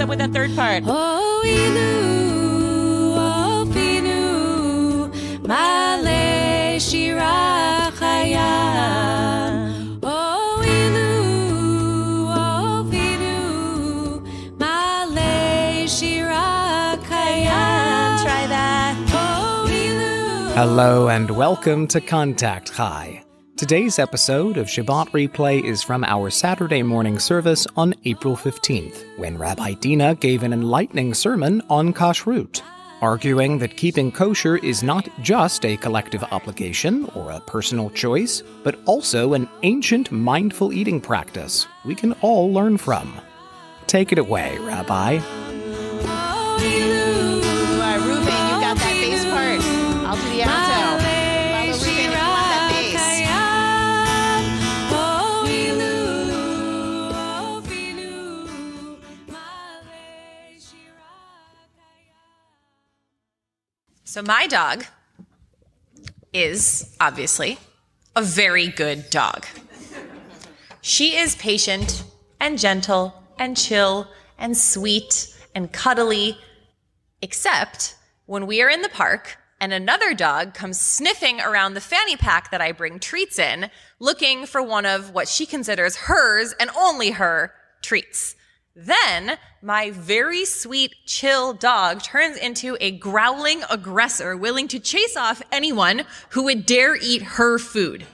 up with that third part. Oh, inu, oh, finu. Oh, inu, oh. Try that. Hello and welcome to Contact High. Today's episode of Shabbat Replay is from our Saturday morning service on April 15th, when Rabbi Deena gave an enlightening sermon on kashrut, arguing that keeping kosher is not just a collective obligation or a personal choice, but also an ancient mindful eating practice we can all learn from. Take it away, Rabbi. So my dog is obviously a very good dog. She is patient and gentle and chill and sweet and cuddly, except when we are in the park and another dog comes sniffing around the fanny pack that I bring treats in, looking for one of what she considers hers and only her treats. Then my very sweet, chill dog turns into a growling aggressor willing to chase off anyone who would dare eat her food.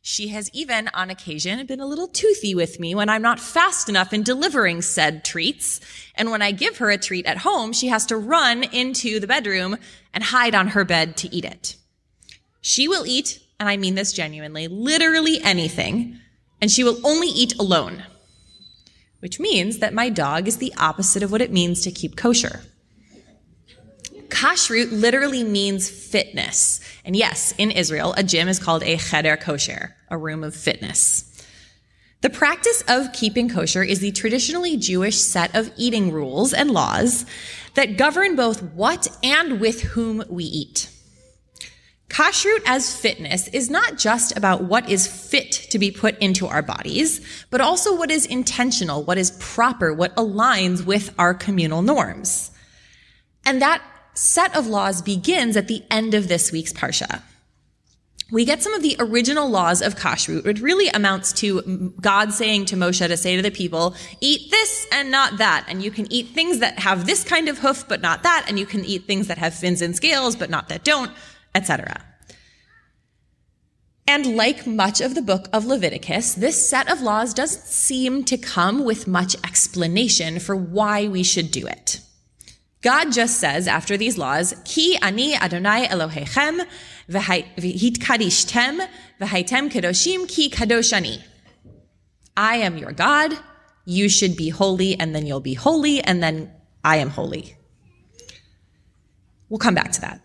She has even, on occasion, been a little toothy with me when I'm not fast enough in delivering said treats. And when I give her a treat at home, she has to run into the bedroom and hide on her bed to eat it. She will eat, and I mean this genuinely, literally anything, and she will only eat alone. Which means that my dog is the opposite of what it means to keep kosher. Kashrut literally means fitness. And yes, in Israel, a gym is called a cheder kosher, a room of fitness. The practice of keeping kosher is the traditionally Jewish set of eating rules and laws that govern both what and with whom we eat. Kashrut as fitness is not just about what is fit to be put into our bodies, but also what is intentional, what is proper, what aligns with our communal norms. And that set of laws begins at the end of this week's Parsha. We get some of the original laws of Kashrut, which really amounts to God saying to Moshe to say to the people, eat this and not that. And you can eat things that have this kind of hoof, but not that. And you can eat things that have fins and scales, but not that don't, etc. And like much of the book of Leviticus, this set of laws doesn't seem to come with much explanation for why we should do it. God just says after these laws, Ki ani Adonai Elohechem v'hitkadishtem v'haitem kadoshim ki kadoshani. I am your God. You should be holy, and then you'll be holy, and then I am holy. We'll come back to that.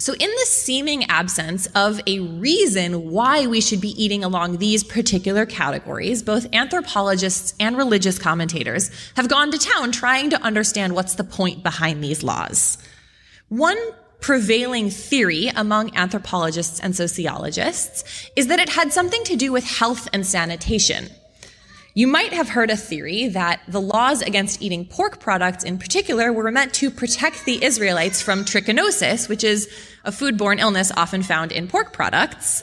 So, in the seeming absence of a reason why we should be eating along these particular categories, both anthropologists and religious commentators have gone to town trying to understand what's the point behind these laws. One prevailing theory among anthropologists and sociologists is that it had something to do with health and sanitation. You might have heard a theory that the laws against eating pork products in particular were meant to protect the Israelites from trichinosis, which is a foodborne illness often found in pork products.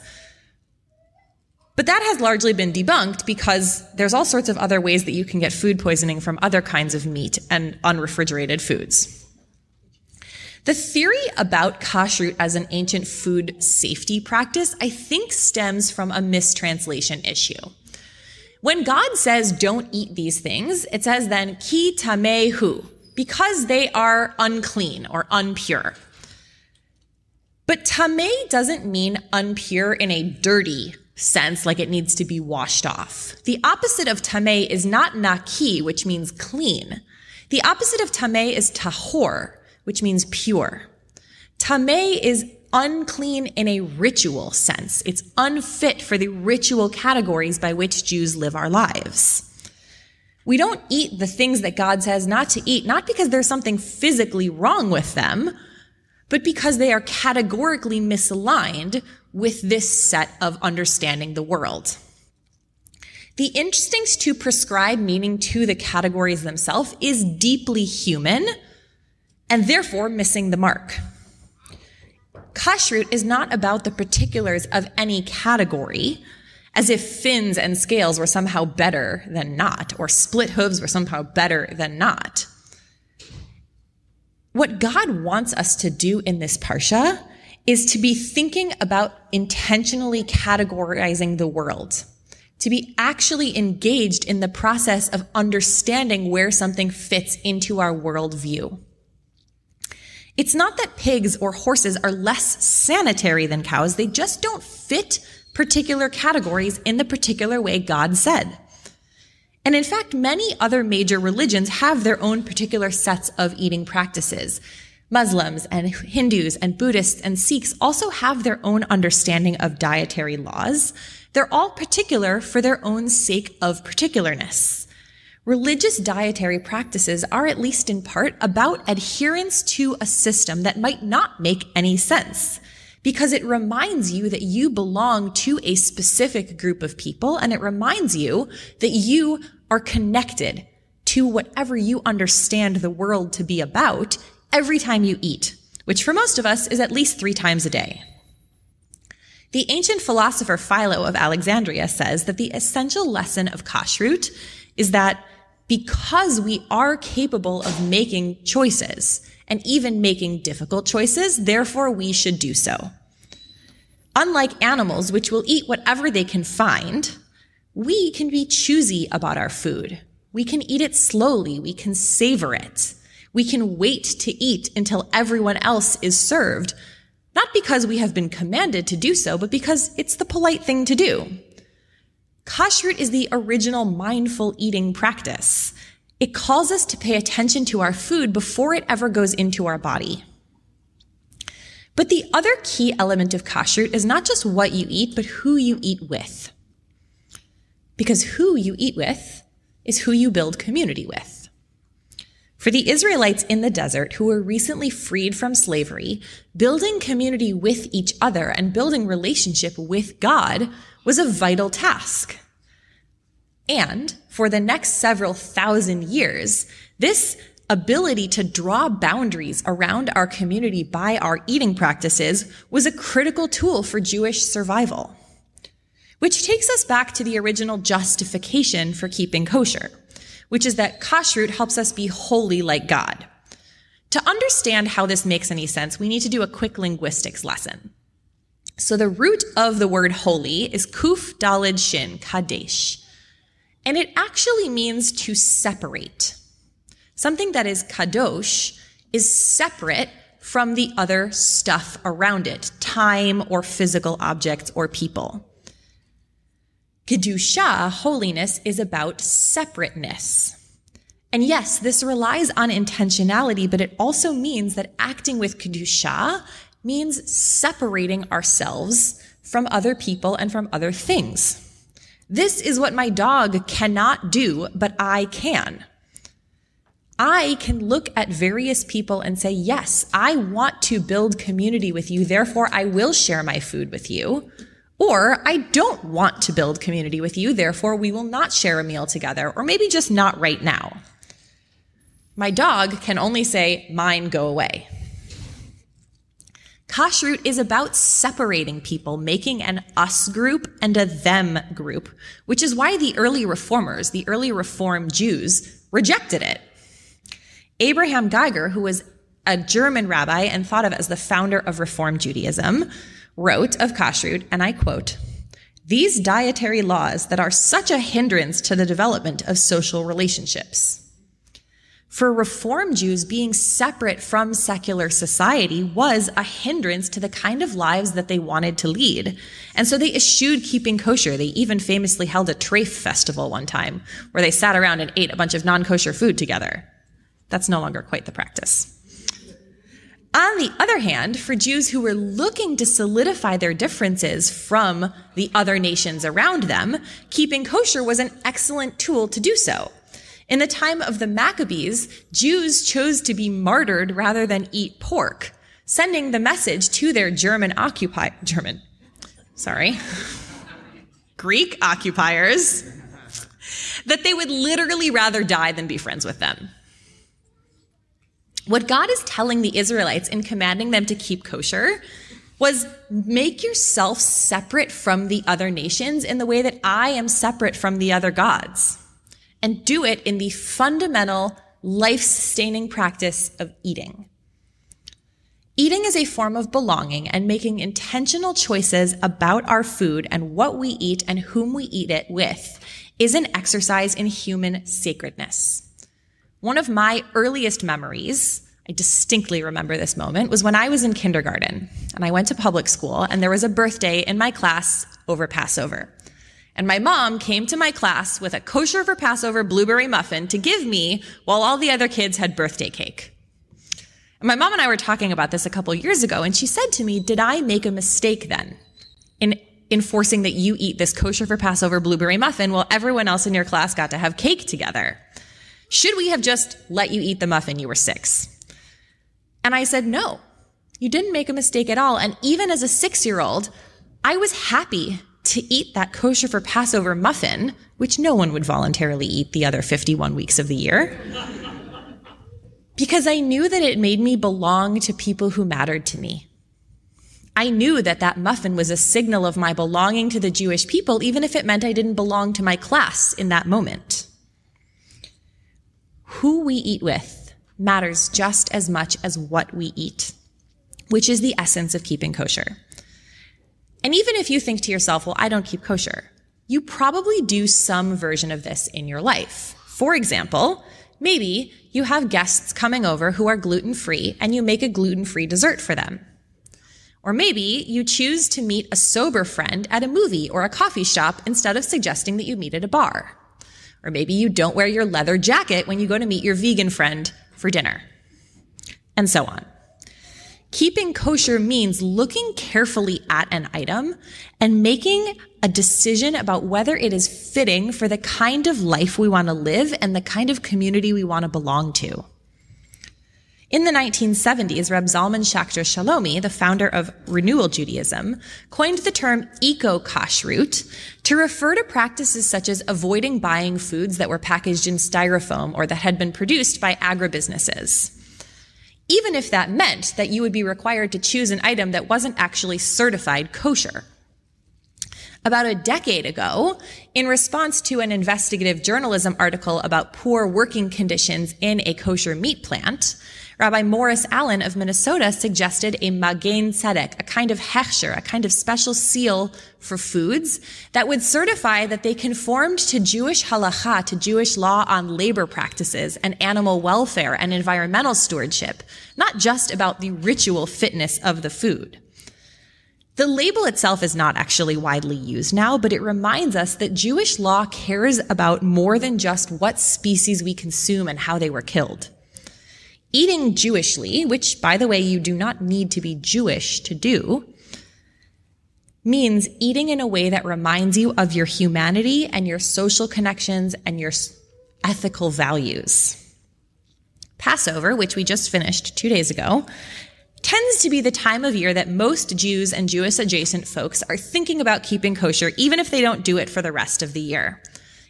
But that has largely been debunked because there's all sorts of other ways that you can get food poisoning from other kinds of meat and unrefrigerated foods. The theory about kashrut as an ancient food safety practice, I think, stems from a mistranslation issue. When God says don't eat these things, it says then ki tamehu, because they are unclean or unpure. But tameh doesn't mean unpure in a dirty sense, like it needs to be washed off. The opposite of tameh is not naki, which means clean. The opposite of tameh is tahor, which means pure. Tameh is unclean in a ritual sense. It's unfit for the ritual categories by which Jews live our lives. We don't eat the things that God says not to eat, not because there's something physically wrong with them, but because they are categorically misaligned with this set of understanding the world. The instincts to prescribe meaning to the categories themselves is deeply human and therefore missing the mark. Kashrut is not about the particulars of any category, as if fins and scales were somehow better than not, or split hooves were somehow better than not. What God wants us to do in this parsha is to be thinking about intentionally categorizing the world, to be actually engaged in the process of understanding where something fits into our worldview. It's not that pigs or horses are less sanitary than cows, they just don't fit particular categories in the particular way God said. And in fact, many other major religions have their own particular sets of eating practices. Muslims and Hindus and Buddhists and Sikhs also have their own understanding of dietary laws. They're all particular for their own sake of particularness. Religious dietary practices are, at least in part, about adherence to a system that might not make any sense because it reminds you that you belong to a specific group of people and it reminds you that you are connected to whatever you understand the world to be about every time you eat, which for most of us is at least three times a day. The ancient philosopher Philo of Alexandria says that the essential lesson of kashrut is that because we are capable of making choices and even making difficult choices, therefore we should do so. Unlike animals, which will eat whatever they can find, we can be choosy about our food. We can eat it slowly. We can savor it. We can wait to eat until everyone else is served, not because we have been commanded to do so, but because it's the polite thing to do. Kashrut is the original mindful eating practice. It calls us to pay attention to our food before it ever goes into our body. But the other key element of kashrut is not just what you eat, but who you eat with. Because who you eat with is who you build community with. For the Israelites in the desert who were recently freed from slavery, building community with each other and building relationship with God was a vital task. And for the next several thousand years, this ability to draw boundaries around our community by our eating practices was a critical tool for Jewish survival. Which takes us back to the original justification for keeping kosher, which is that kashrut helps us be holy like God. To understand how this makes any sense, we need to do a quick linguistics lesson. So the root of the word holy is kuf dalid shin, kadesh. And it actually means to separate. Something that is kadosh is separate from the other stuff around it, time or physical objects or people. Kedusha, holiness, is about separateness. And yes, this relies on intentionality, but it also means that acting with Kedusha means separating ourselves from other people and from other things. This is what my dog cannot do, but I can. I can look at various people and say, yes, I want to build community with you. Therefore, I will share my food with you. Or I don't want to build community with you. Therefore, we will not share a meal together, or maybe just not right now. My dog can only say, mine go away. Kashrut is about separating people, making an us group and a them group, which is why the early reformers, the early reform Jews, rejected it. Abraham Geiger, who was a German rabbi and thought of as the founder of Reform Judaism, wrote of kashrut, and I quote, these dietary laws that are such a hindrance to the development of social relationships. For Reform Jews, being separate from secular society was a hindrance to the kind of lives that they wanted to lead. And so they eschewed keeping kosher. They even famously held a treif festival one time where they sat around and ate a bunch of non-kosher food together. That's no longer quite the practice. On the other hand, for Jews who were looking to solidify their differences from the other nations around them, keeping kosher was an excellent tool to do so. In the time of the Maccabees, Jews chose to be martyred rather than eat pork, sending the message to their German occupy German, sorry, Greek occupiers that they would literally rather die than be friends with them. What God is telling the Israelites in commanding them to keep kosher was make yourself separate from the other nations in the way that I am separate from the other gods. And do it in the fundamental life sustaining practice of eating. Eating is a form of belonging and making intentional choices about our food and what we eat and whom we eat it with is an exercise in human sacredness. One of my earliest memories, I distinctly remember this moment, was when I was in kindergarten and I went to public school and there was a birthday in my class over Passover. And my mom came to my class with a kosher for Passover blueberry muffin to give me while all the other kids had birthday cake. And my mom and I were talking about this a couple years ago and she said to me, did I make a mistake then in enforcing that you eat this kosher for Passover blueberry muffin while everyone else in your class got to have cake together? Should we have just let you eat the muffin? You were six. And I said, no, you didn't make a mistake at all. And even as a six year old, I was happy to eat that kosher for Passover muffin, which no one would voluntarily eat the other 51 weeks of the year. because I knew that it made me belong to people who mattered to me. I knew that that muffin was a signal of my belonging to the Jewish people, even if it meant I didn't belong to my class in that moment. Who we eat with matters just as much as what we eat, which is the essence of keeping kosher. And even if you think to yourself, well, I don't keep kosher, you probably do some version of this in your life. For example, maybe you have guests coming over who are gluten free and you make a gluten free dessert for them. Or maybe you choose to meet a sober friend at a movie or a coffee shop instead of suggesting that you meet at a bar. Or maybe you don't wear your leather jacket when you go to meet your vegan friend for dinner. And so on. Keeping kosher means looking carefully at an item and making a decision about whether it is fitting for the kind of life we want to live and the kind of community we want to belong to. In the 1970s, Reb Zalman Schachter Shalomi, the founder of Renewal Judaism, coined the term eco-kashrut to refer to practices such as avoiding buying foods that were packaged in styrofoam or that had been produced by agribusinesses. Even if that meant that you would be required to choose an item that wasn't actually certified kosher. About a decade ago, in response to an investigative journalism article about poor working conditions in a kosher meat plant, Rabbi Morris Allen of Minnesota suggested a magen tzedek, a kind of hechsher, a kind of special seal for foods that would certify that they conformed to Jewish halacha, to Jewish law on labor practices and animal welfare and environmental stewardship, not just about the ritual fitness of the food. The label itself is not actually widely used now, but it reminds us that Jewish law cares about more than just what species we consume and how they were killed. Eating Jewishly, which, by the way, you do not need to be Jewish to do, means eating in a way that reminds you of your humanity and your social connections and your ethical values. Passover, which we just finished two days ago, tends to be the time of year that most Jews and Jewish adjacent folks are thinking about keeping kosher, even if they don't do it for the rest of the year.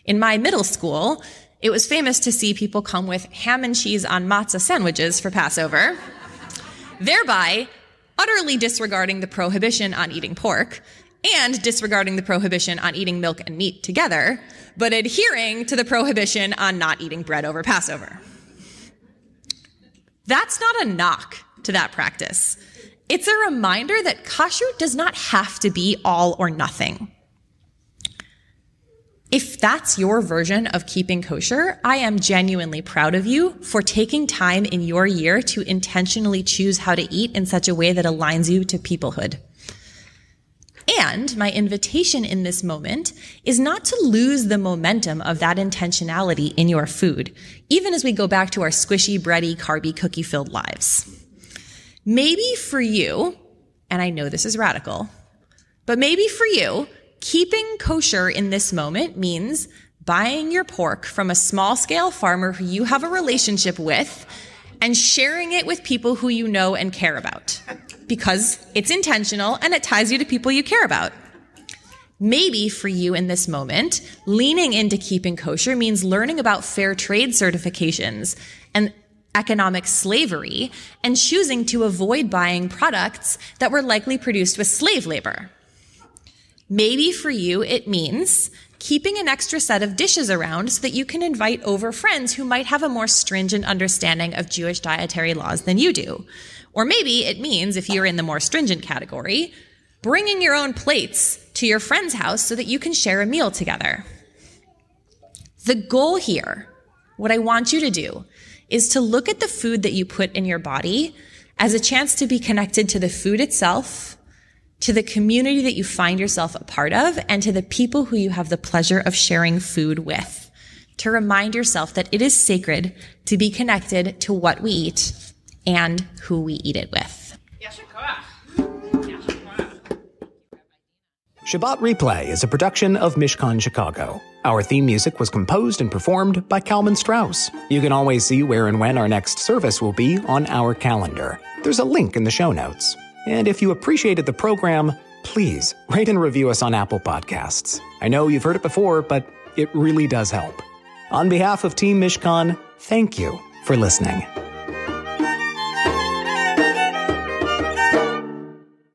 In my middle school, it was famous to see people come with ham and cheese on matzah sandwiches for Passover, thereby utterly disregarding the prohibition on eating pork and disregarding the prohibition on eating milk and meat together, but adhering to the prohibition on not eating bread over Passover. That's not a knock to that practice. It's a reminder that kashrut does not have to be all or nothing. If that's your version of keeping kosher, I am genuinely proud of you for taking time in your year to intentionally choose how to eat in such a way that aligns you to peoplehood. And my invitation in this moment is not to lose the momentum of that intentionality in your food, even as we go back to our squishy, bready, carby, cookie filled lives. Maybe for you, and I know this is radical, but maybe for you, keeping kosher in this moment means buying your pork from a small scale farmer who you have a relationship with and sharing it with people who you know and care about because it's intentional and it ties you to people you care about. Maybe for you in this moment, leaning into keeping kosher means learning about fair trade certifications and economic slavery and choosing to avoid buying products that were likely produced with slave labor. Maybe for you, it means keeping an extra set of dishes around so that you can invite over friends who might have a more stringent understanding of Jewish dietary laws than you do. Or maybe it means, if you're in the more stringent category, bringing your own plates to your friend's house so that you can share a meal together. The goal here, what I want you to do, is to look at the food that you put in your body as a chance to be connected to the food itself, to the community that you find yourself a part of, and to the people who you have the pleasure of sharing food with. To remind yourself that it is sacred to be connected to what we eat and who we eat it with. Shabbat Replay is a production of Mishkan Chicago. Our theme music was composed and performed by Kalman Strauss. You can always see where and when our next service will be on our calendar. There's a link in the show notes. And if you appreciated the program, please rate and review us on Apple Podcasts. I know you've heard it before, but it really does help. On behalf of Team Mishkan, thank you for listening.